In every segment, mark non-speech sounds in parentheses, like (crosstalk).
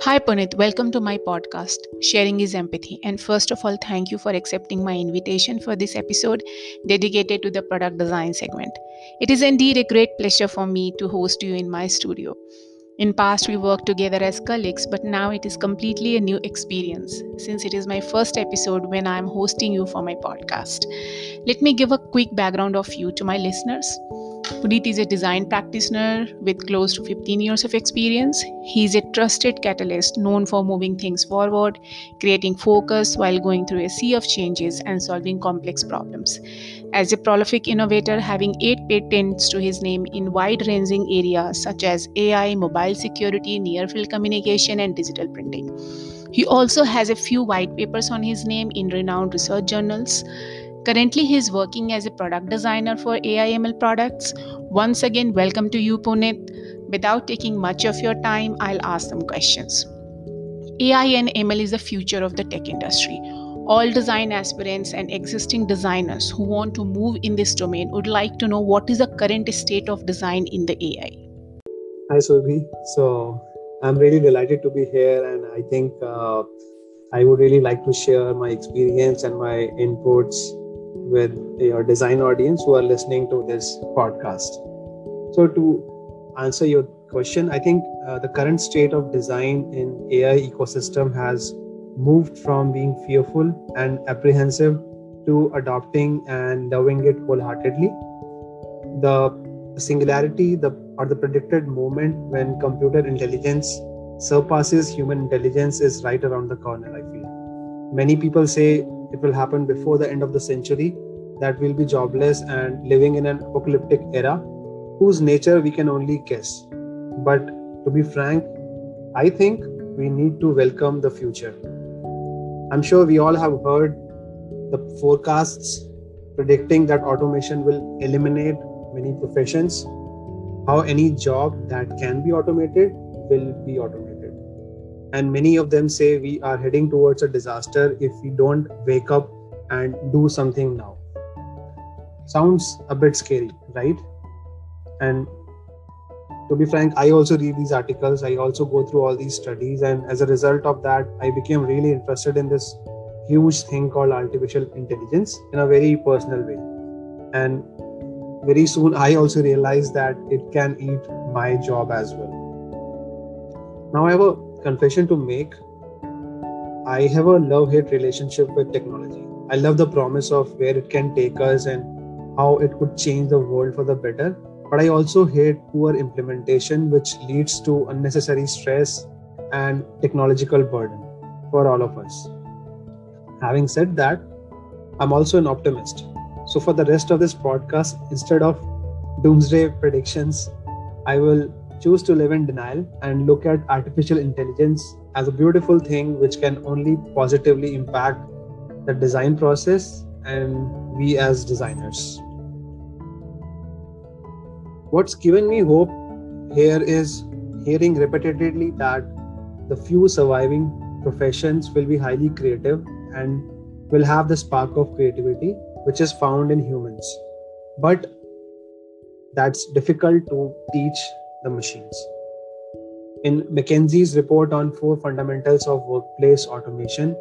Hi, Puneet. Welcome to my podcast, Sharing is Empathy. And first of all, thank you for accepting my invitation for this episode dedicated to the product design segment. It is indeed a great pleasure for me to host you in my studio. In past we worked together as colleagues, but now it is completely a new experience since it is my first episode when I am hosting you for my podcast. Let me give a quick background of you to my listeners. Puneet is a design practitioner with close to 15 years of experience. He is a trusted catalyst known for moving things forward, creating focus while going through a sea of changes and solving complex problems. As a prolific innovator, having eight patents to his name in wide ranging areas such as AI, mobile security, near field communication, and digital printing. He also has a few white papers on his name in renowned research journals. Currently, he is working as a product designer for AIML products. Once again, welcome to you, Puneet. Without taking much of your time, I'll ask some questions. AI and ML is the future of the tech industry. All design aspirants and existing designers who want to move in this domain would like to know what is the current state of design in the AI. Hi, Surbi. So, I'm really delighted to be here, and I think uh, I would really like to share my experience and my inputs with your design audience who are listening to this podcast. So, to answer your question, I think uh, the current state of design in AI ecosystem has moved from being fearful and apprehensive to adopting and loving it wholeheartedly. The singularity, the or the predicted moment when computer intelligence surpasses human intelligence is right around the corner. I feel many people say it will happen before the end of the century, that we'll be jobless and living in an apocalyptic era whose nature we can only guess. But to be frank, I think we need to welcome the future. I'm sure we all have heard the forecasts predicting that automation will eliminate many professions, how any job that can be automated will be automated and many of them say we are heading towards a disaster if we don't wake up and do something now. Sounds a bit scary right? And to be frank i also read these articles. I also go through all these studies. And as a result of that i became really interested in this huge thing called artificial intelligence in a very personal way. And very soon i also realized that it can eat my job as well. Now i have a confession to make. I have a love hate relationship with technology. I love the promise of where it can take us and how it could change the world for the better. But I also hate poor implementation, which leads to unnecessary stress and technological burden for all of us. Having said that, I'm also an optimist. So, for the rest of this podcast, instead of doomsday predictions, I will choose to live in denial and look at artificial intelligence as a beautiful thing which can only positively impact the design process and we as designers. What's given me hope here is hearing repeatedly that the few surviving professions will be highly creative and will have the spark of creativity which is found in humans. But that's difficult to teach the machines. In McKinsey's report on four fundamentals of workplace automation,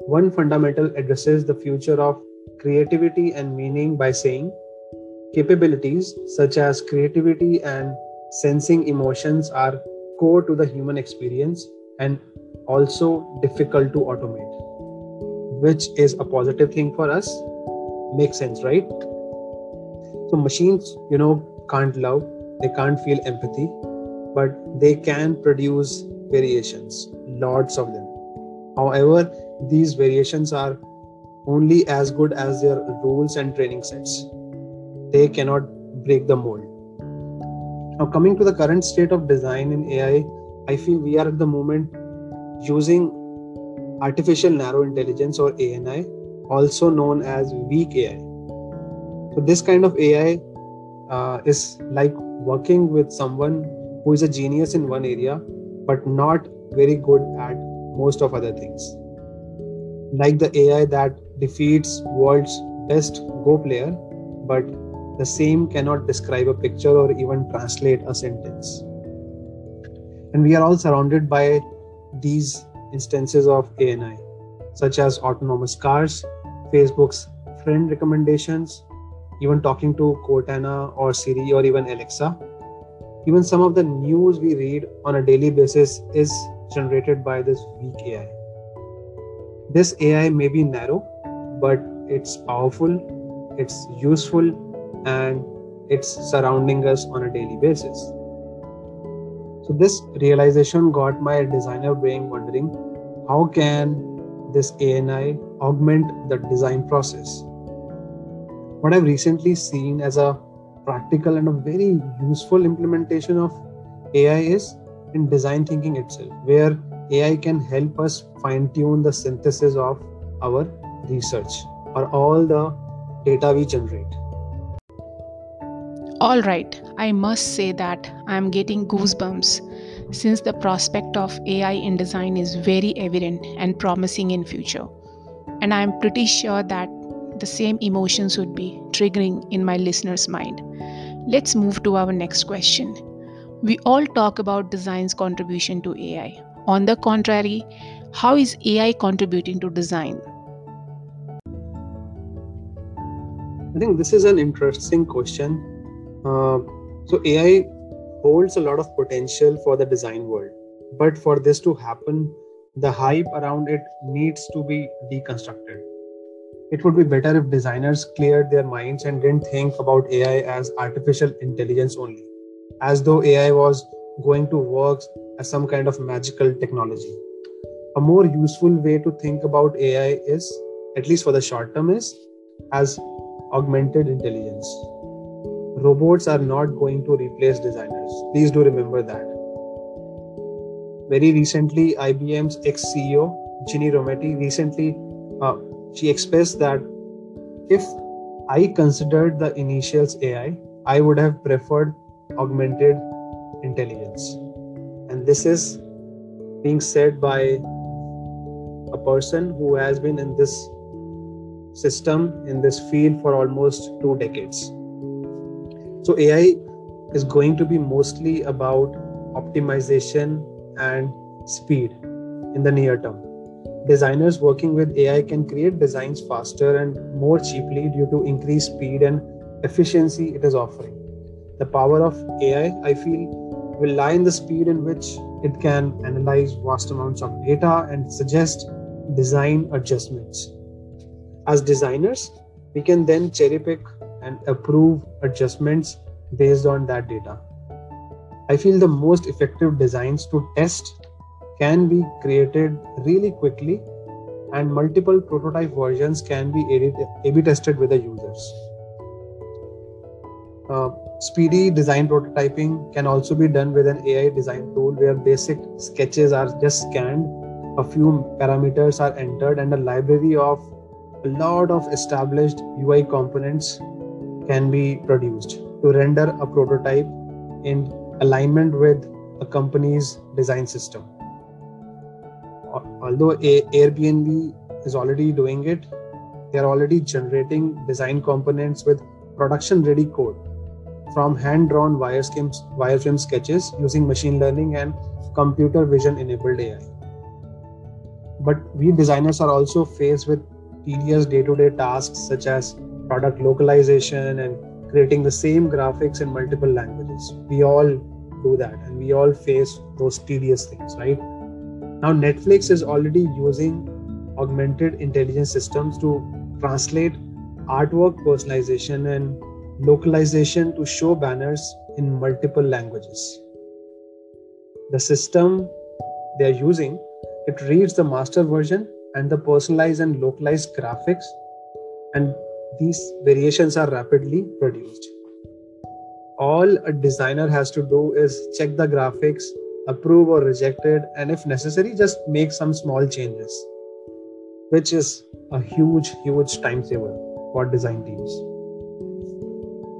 one fundamental addresses the future of creativity and meaning by saying capabilities such as creativity and sensing emotions are core to the human experience and also difficult to automate, which is a positive thing for us. Makes sense, right? So, machines, you know, can't love, they can't feel empathy, but they can produce variations, lots of them. However, these variations are only as good as their rules and training sets. They cannot break the mold. Now, coming to the current state of design in AI, I feel we are at the moment using artificial narrow intelligence or ANI, also known as weak AI. So, this kind of AI uh, is like working with someone who is a genius in one area but not very good at most of other things. Like the ai that defeats world's best go player but the same cannot describe a picture or even translate a sentence. And we are all surrounded by these instances of ANI, such as autonomous cars, Facebook's friend recommendations, even talking to Cortana or Siri or even Alexa. Even some of the news we read on a daily basis is generated by this weak AI. This AI may be narrow, but it's powerful, it's useful, and it's surrounding us on a daily basis. So, this realization got my designer brain wondering how can this ANI augment the design process? What I've recently seen as a practical and a very useful implementation of AI is in design thinking itself, where AI can help us fine tune the synthesis of our research or all the data we generate. All right, I must say that I am getting goosebumps since the prospect of AI in design is very evident and promising in future. And I am pretty sure that the same emotions would be triggering in my listener's mind. Let's move to our next question. We all talk about design's contribution to AI, on the contrary, how is AI contributing to design? I think this is an interesting question. Uh, so, AI holds a lot of potential for the design world. But for this to happen, the hype around it needs to be deconstructed. It would be better if designers cleared their minds and didn't think about AI as artificial intelligence only, as though AI was going to work as some kind of magical technology. A more useful way to think about AI is, at least for the short term, is as augmented intelligence. Robots are not going to replace designers. Please do remember that. Very recently, IBM's ex CEO, Ginni Rometty, recently uh, she expressed that if I considered the initials AI, I would have preferred augmented intelligence. And this is being said by a person who has been in this system in this field for almost two decades. So ai is going to be mostly about optimization and speed in the near term designers working with ai can create designs faster and more cheaply due to increased speed and efficiency it is offering the power of ai i feel will lie in the speed in which it can analyze vast amounts of data and suggest design adjustments. As designers, we can then cherry pick and approve adjustments based on that data. I feel the most effective designs to test can be created really quickly and multiple prototype versions can be A-B tested with the users. Uh, Speedy design prototyping can also be done with an AI design tool where basic sketches are just scanned, a few parameters are entered, and a library of a lot of established UI components can be produced to render a prototype in alignment with a company's design system. Although Airbnb is already doing it, they are already generating design components with production ready code from hand-drawn wireframe sketches using machine learning and computer vision enabled AI. But we designers are also faced with tedious day-to-day tasks such as product localization and creating the same graphics in multiple languages. We all do that and we all face those tedious things, right? Now Netflix is already using augmented intelligence systems to translate artwork personalization and localization to show banners in multiple languages. The system they are using, it reads the master version and the personalized and localized graphics, and these variations are rapidly produced. All a designer has to do is check the graphics, approve or reject it, and if necessary, just make some small changes, which is a huge, huge time saver for design teams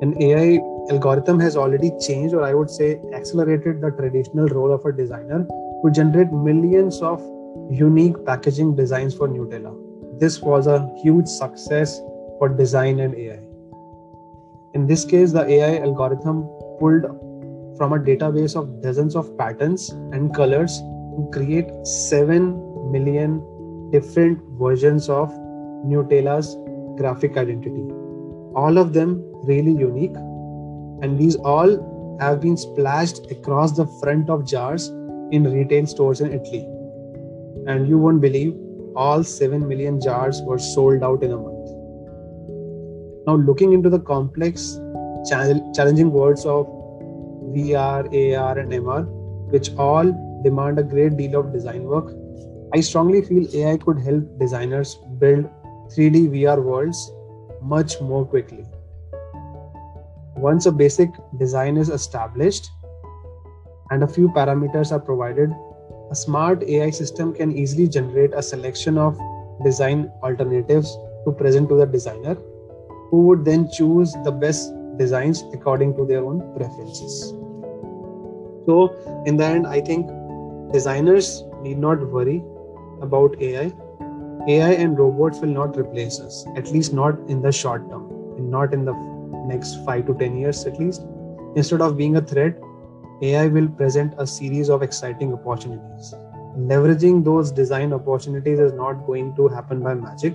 an AI algorithm has already changed, or I would say accelerated the traditional role of a designer to generate millions of unique packaging designs for Nutella. This was a huge success for design and AI. In this case, the AI algorithm pulled from a database of dozens of patterns and colors to create 7 million different versions of Nutella's graphic identity. All of them really unique, and these all have been splashed across the front of jars in retail stores in Italy. And you won't believe all 7 million jars were sold out in a month. Now, looking into the complex, challenging words of VR, AR, and MR, which all demand a great deal of design work, I strongly feel AI could help designers build 3D VR worlds much more quickly. Once a basic design is established and a few parameters are provided, a smart AI system can easily generate a selection of design alternatives to present to the designer, who would then choose the best designs according to their own preferences. So, in the end, I think designers need not worry about AI. AI and robots will not replace us, at least not in the short term, and not in the next five to 10 years at least. Instead of being a threat, AI will present a series of exciting opportunities. Leveraging those design opportunities is not going to happen by magic,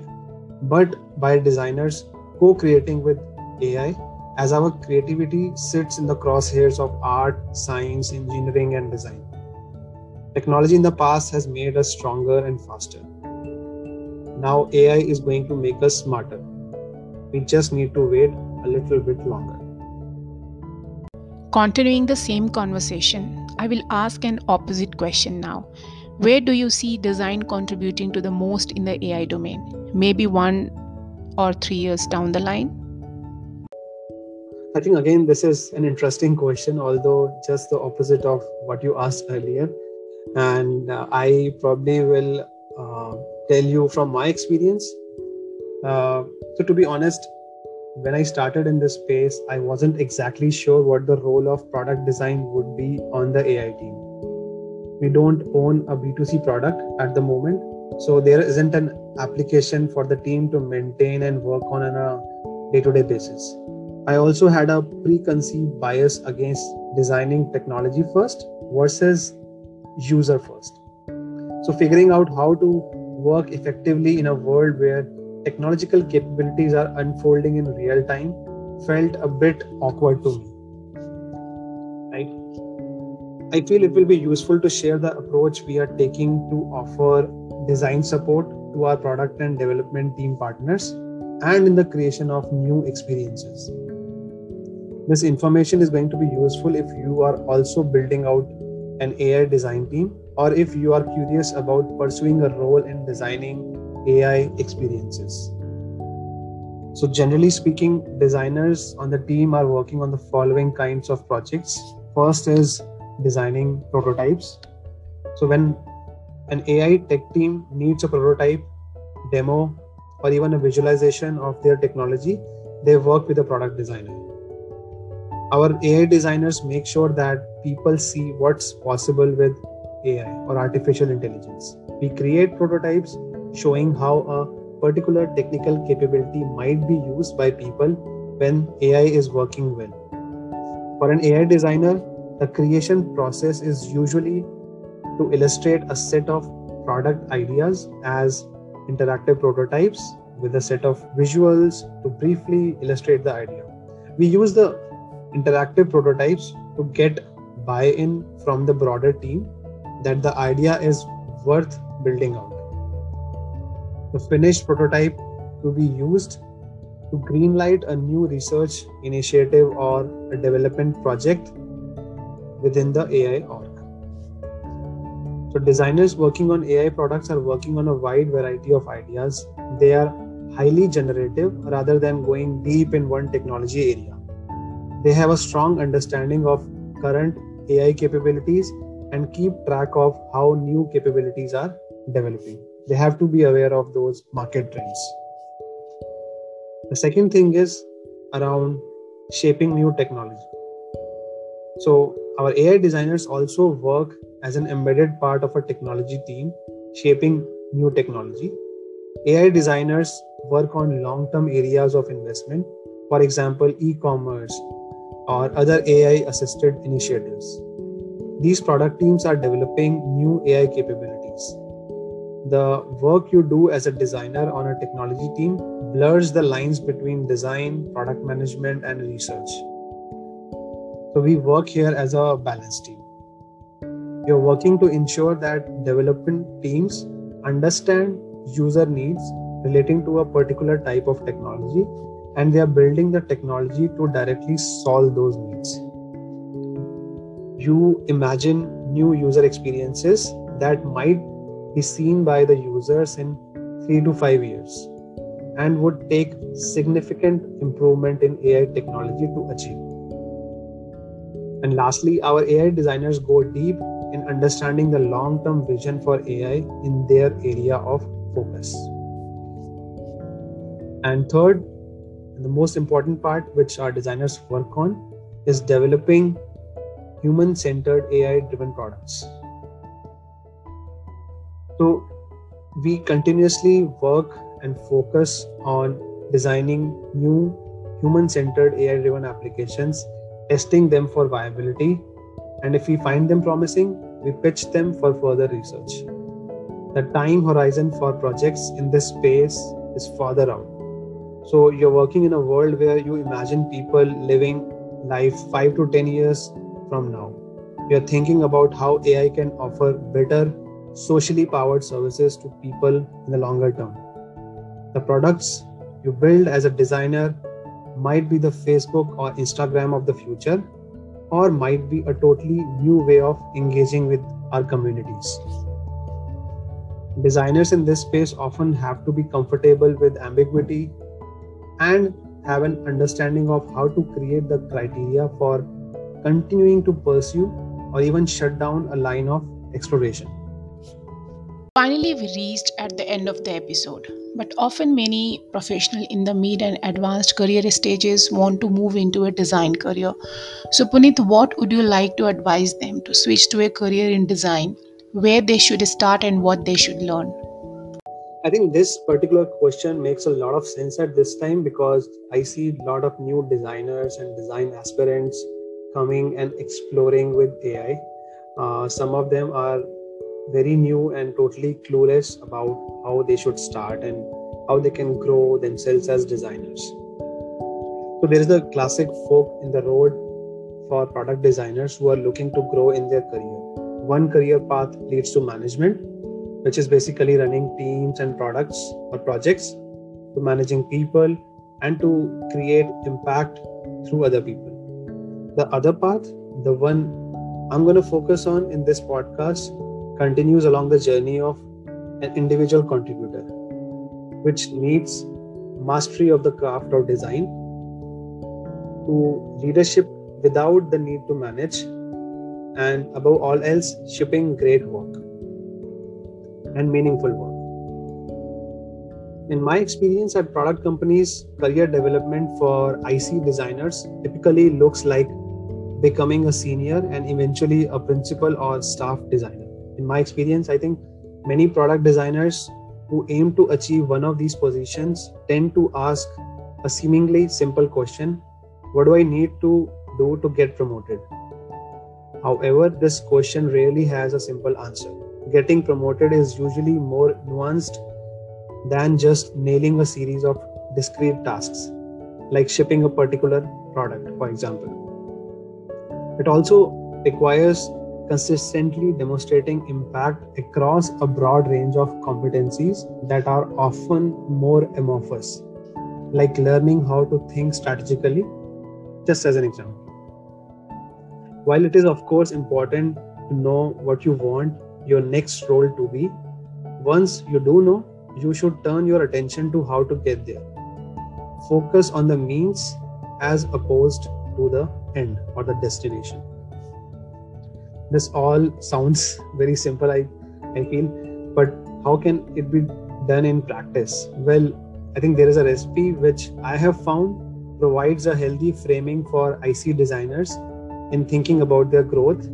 but by designers co creating with AI as our creativity sits in the crosshairs of art, science, engineering, and design. Technology in the past has made us stronger and faster. Now AI is going to make us smarter. We just need to wait a little bit longer. Continuing the same conversation, I will ask an opposite question now. Where do you see design contributing to the most in the AI domain? Maybe one or three years down the line? I think again, this is an interesting question, although just the opposite of what you asked earlier. And uh, I probably will uh, tell you from my experience. Uh, so, to be honest, when I started in this space, I wasn't exactly sure what the role of product design would be on the AI team. We don't own a B2C product at the moment, so there isn't an application for the team to maintain and work on on a day to day basis. I also had a preconceived bias against designing technology first versus user first. So, figuring out how to work effectively in a world where technological capabilities are unfolding in real time felt a bit awkward to me. Right? I feel it will be useful to share the approach we are taking to offer design support to our product and development team partners and in the creation of new experiences. This information is going to be useful if you are also building out an AI design team or if you are curious about pursuing a role in designing AI experiences. So, generally speaking, designers on the team are working on the following kinds of projects. First is designing prototypes. So, when an AI tech team needs a prototype, demo, or even a visualization of their technology, they work with a product designer. Our AI designers make sure that people see what's possible with AI or artificial intelligence. We create prototypes showing how a particular technical capability might be used by people when AI is working well. For an AI designer, the creation process is usually to illustrate a set of product ideas as interactive prototypes with a set of visuals to briefly illustrate the idea. We use the interactive prototypes to get buy in from the broader team that the idea is worth building out the finished prototype to be used to greenlight a new research initiative or a development project within the AI org. So, designers working on AI products are working on a wide variety of ideas. They are highly generative rather than going deep in one technology area. They have a strong understanding of current AI capabilities and keep track of how new capabilities are developing. They have to be aware of those market trends. The second thing is around shaping new technology. So our ai designers also work as an embedded part of a technology team shaping new technology. Ai designers work on long term areas of investment. For example e-commerce or other ai assisted initiatives these product teams are developing new AI capabilities. The work you do as a designer on a technology team blurs the lines between design, product management, and research. So we work here as a balanced team. You're working to ensure that development teams understand user needs relating to a particular type of technology and they are building the technology to directly solve those needs. You imagine new user experiences that might be seen by the users in three to five years and would take significant improvement in AI technology to achieve. And lastly, our AI designers go deep in understanding the long term vision for AI in their area of focus. And third, the most important part, which our designers work on, is developing human centered AI driven products. So, we continuously work and focus on designing new human centered AI driven applications, testing them for viability, and if we find them promising, we pitch them for further research. The time horizon for projects in this space is farther out so you're working in a world where you imagine people living life 5 to 10 years from now. You're thinking about how AI can offer better socially powered services to people in the longer term. The products you build as a designer might be the Facebook or Instagram of the future, or might be a totally new way of engaging with our communities. Designers in this space often have to be comfortable with ambiguity and have an understanding of how to create the criteria for continuing to pursue or even shut down a line of exploration. Finally, we reached at the end of the episode. But often, many professionals in the mid and advanced career stages want to move into a design career. So, Puneet, what would you like to advise them to switch to a career in design, where they should start and what they should learn? I think this particular question makes a lot of sense at this time because I see a lot of new designers and design aspirants coming and exploring with AI. Uh, some of them are very new and totally clueless about how they should start and how they can grow themselves as designers. So, there is a classic fork in the road for product designers who are looking to grow in their career. One career path leads to management, which is basically running teams and products or projects to managing people and to create impact through other people. The other path, the one I'm going to focus on in this podcast, continues along the journey of an individual contributor, which needs mastery of the craft of design to leadership without the need to manage, and above all else, shipping great work and meaningful work. In my experience at product companies, career development for IC designers typically looks like becoming a senior and eventually a principal or staff designer. In my experience, I think many product designers who aim to achieve one of these positions tend to ask a seemingly simple question What do I need to do to get promoted? However, this question rarely has a simple answer getting promoted is usually more nuanced than just nailing a series of discrete tasks, like shipping a particular product, for example. It also requires consistently demonstrating impact across a broad range of competencies that are often more amorphous, like learning how to think strategically, just as an example. While it is, of course, important to know what you want your next role to be. Once you do know, you should turn your attention to how to get there. Focus on the means as opposed to the end or the destination. This all sounds very simple, I, I feel, but how can it be done in practice? Well, I think there is a recipe which I have found provides a healthy framing for IC designers in thinking about their growth,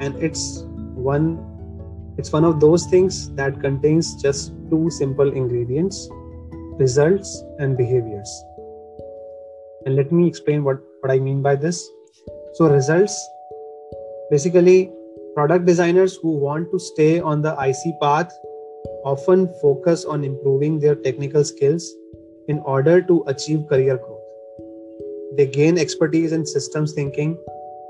and it's one it's one of those things that contains just two simple ingredients results and behaviors. And let me explain what, what I mean by this. So, results basically Product designers who want to stay on the IC path often focus on improving their technical skills in order to achieve career growth. They gain expertise in systems thinking,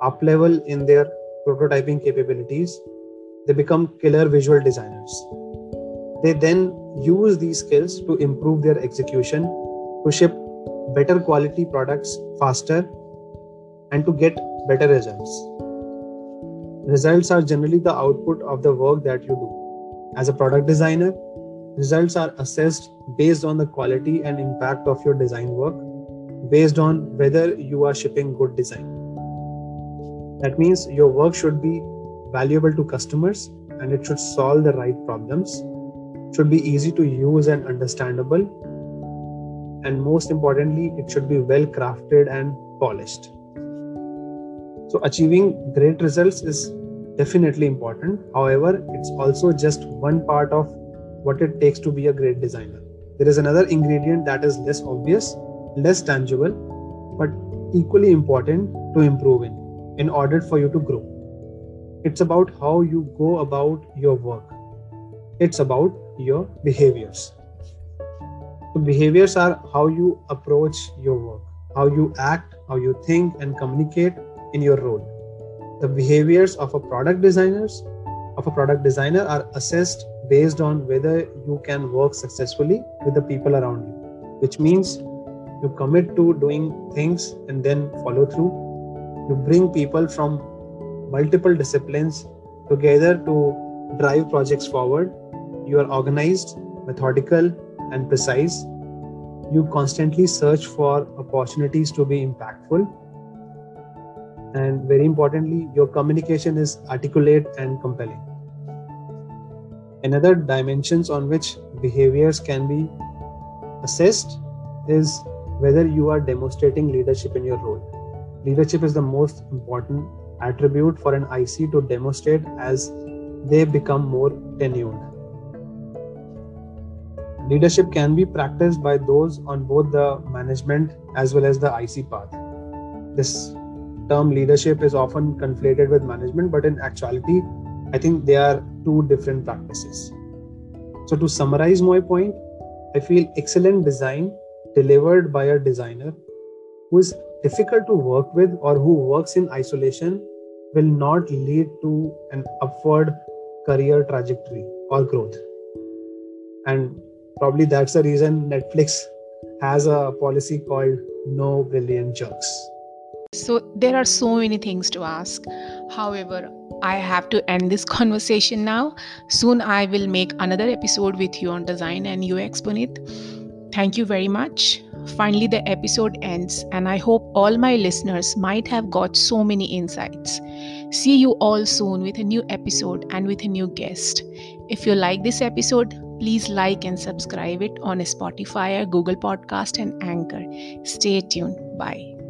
up level in their prototyping capabilities. They become killer visual designers. They then use these skills to improve their execution, to ship better quality products faster, and to get better results. Results are generally the output of the work that you do. As a product designer, results are assessed based on the quality and impact of your design work, based on whether you are shipping good design. That means your work should be valuable to customers and it should solve the right problems, should be easy to use and understandable, and most importantly, it should be well crafted and polished. So, achieving great results is definitely important. However, it's also just one part of what it takes to be a great designer. There is another ingredient that is less obvious, less tangible, but equally important to improve in in order for you to grow. It's about how you go about your work. It's about your behaviors. So behaviors are how you approach your work, how you act, how you think and communicate in your role. The behaviors of a product designers of a product designer are assessed based on whether you can work successfully with the people around you, which means you commit to doing things and then follow through. You bring people from multiple disciplines together to drive projects forward. You are organized, methodical, and precise. You constantly search for opportunities to be impactful and very importantly your communication is articulate and compelling another dimensions on which behaviors can be assessed is whether you are demonstrating leadership in your role leadership is the most important attribute for an ic to demonstrate as they become more tenured leadership can be practiced by those on both the management as well as the ic path this term leadership is often conflated with management, but in actuality, I think they are two different practices. So, to summarize my point, I feel excellent design delivered by a designer who is difficult to work with or who works in isolation will not lead to an upward career trajectory or growth. And probably that's the reason Netflix has a policy called no brilliant jerks. So, there are so many things to ask. However, I have to end this (laughs) conversation now. Soon, I will make another episode with you on design and UX, Puneet. Thank you very much. Finally, the episode ends, and I hope all my listeners might have got so many insights. See you all soon with a new episode and with a new guest. If you like this episode, please like and subscribe it on Spotify, Google Podcast, and Anchor. Stay tuned. Bye.